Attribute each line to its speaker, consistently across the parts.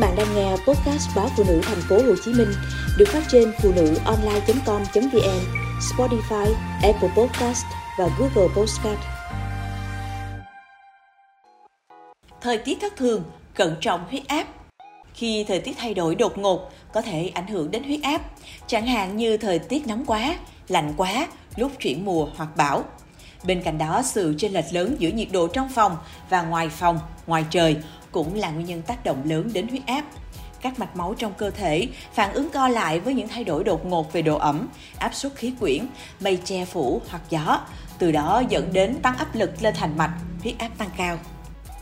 Speaker 1: bạn đang nghe podcast báo phụ nữ thành phố Hồ Chí Minh được phát trên phụ nữ online.com.vn, Spotify, Apple Podcast và Google Podcast.
Speaker 2: Thời tiết thất thường, cẩn trọng huyết áp. Khi thời tiết thay đổi đột ngột, có thể ảnh hưởng đến huyết áp, chẳng hạn như thời tiết nóng quá, lạnh quá, lúc chuyển mùa hoặc bão. Bên cạnh đó, sự chênh lệch lớn giữa nhiệt độ trong phòng và ngoài phòng, ngoài trời cũng là nguyên nhân tác động lớn đến huyết áp. Các mạch máu trong cơ thể phản ứng co lại với những thay đổi đột ngột về độ ẩm, áp suất khí quyển, mây che phủ hoặc gió, từ đó dẫn đến tăng áp lực lên thành mạch, huyết áp tăng cao.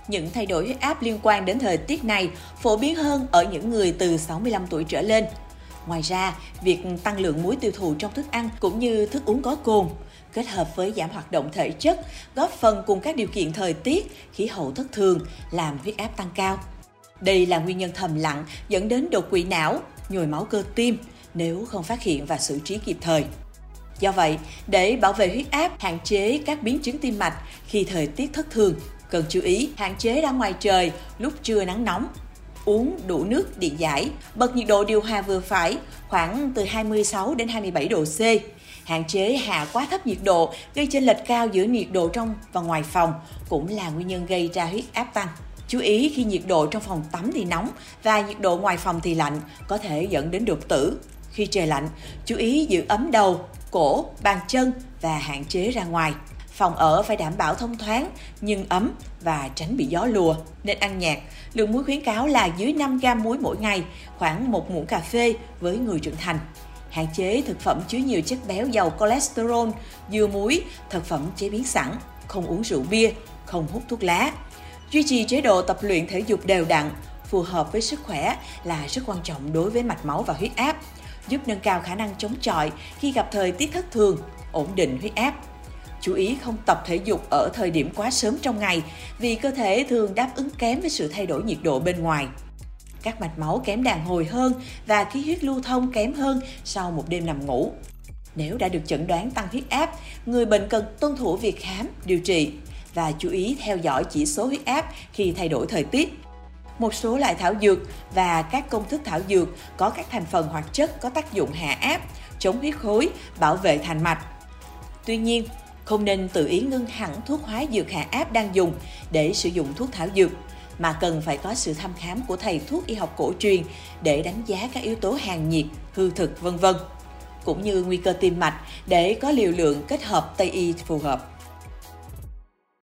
Speaker 2: Những thay đổi huyết áp liên quan đến thời tiết này phổ biến hơn ở những người từ 65 tuổi trở lên. Ngoài ra, việc tăng lượng muối tiêu thụ trong thức ăn cũng như thức uống có cồn kết hợp với giảm hoạt động thể chất, góp phần cùng các điều kiện thời tiết, khí hậu thất thường làm huyết áp tăng cao. Đây là nguyên nhân thầm lặng dẫn đến đột quỵ não, nhồi máu cơ tim nếu không phát hiện và xử trí kịp thời. Do vậy, để bảo vệ huyết áp, hạn chế các biến chứng tim mạch khi thời tiết thất thường, cần chú ý hạn chế ra ngoài trời lúc trưa nắng nóng, uống đủ nước điện giải, bật nhiệt độ điều hòa vừa phải, khoảng từ 26 đến 27 độ C. Hạn chế hạ quá thấp nhiệt độ gây chênh lệch cao giữa nhiệt độ trong và ngoài phòng cũng là nguyên nhân gây ra huyết áp tăng. Chú ý khi nhiệt độ trong phòng tắm thì nóng và nhiệt độ ngoài phòng thì lạnh có thể dẫn đến đột tử. Khi trời lạnh, chú ý giữ ấm đầu, cổ, bàn chân và hạn chế ra ngoài. Phòng ở phải đảm bảo thông thoáng, nhưng ấm và tránh bị gió lùa. Nên ăn nhạt, lượng muối khuyến cáo là dưới 5 gram muối mỗi ngày, khoảng một muỗng cà phê với người trưởng thành. Hạn chế thực phẩm chứa nhiều chất béo giàu cholesterol, dưa muối, thực phẩm chế biến sẵn, không uống rượu bia, không hút thuốc lá. Duy trì chế độ tập luyện thể dục đều đặn, phù hợp với sức khỏe là rất quan trọng đối với mạch máu và huyết áp, giúp nâng cao khả năng chống chọi khi gặp thời tiết thất thường, ổn định huyết áp. Chú ý không tập thể dục ở thời điểm quá sớm trong ngày vì cơ thể thường đáp ứng kém với sự thay đổi nhiệt độ bên ngoài. Các mạch máu kém đàn hồi hơn và khí huyết lưu thông kém hơn sau một đêm nằm ngủ. Nếu đã được chẩn đoán tăng huyết áp, người bệnh cần tuân thủ việc khám, điều trị và chú ý theo dõi chỉ số huyết áp khi thay đổi thời tiết. Một số loại thảo dược và các công thức thảo dược có các thành phần hoạt chất có tác dụng hạ áp, chống huyết khối, bảo vệ thành mạch. Tuy nhiên, không nên tự ý ngưng hẳn thuốc hóa dược hạ áp đang dùng để sử dụng thuốc thảo dược mà cần phải có sự thăm khám của thầy thuốc y học cổ truyền để đánh giá các yếu tố hàng nhiệt, hư thực vân vân cũng như nguy cơ tim mạch để có liều lượng kết hợp Tây y phù hợp.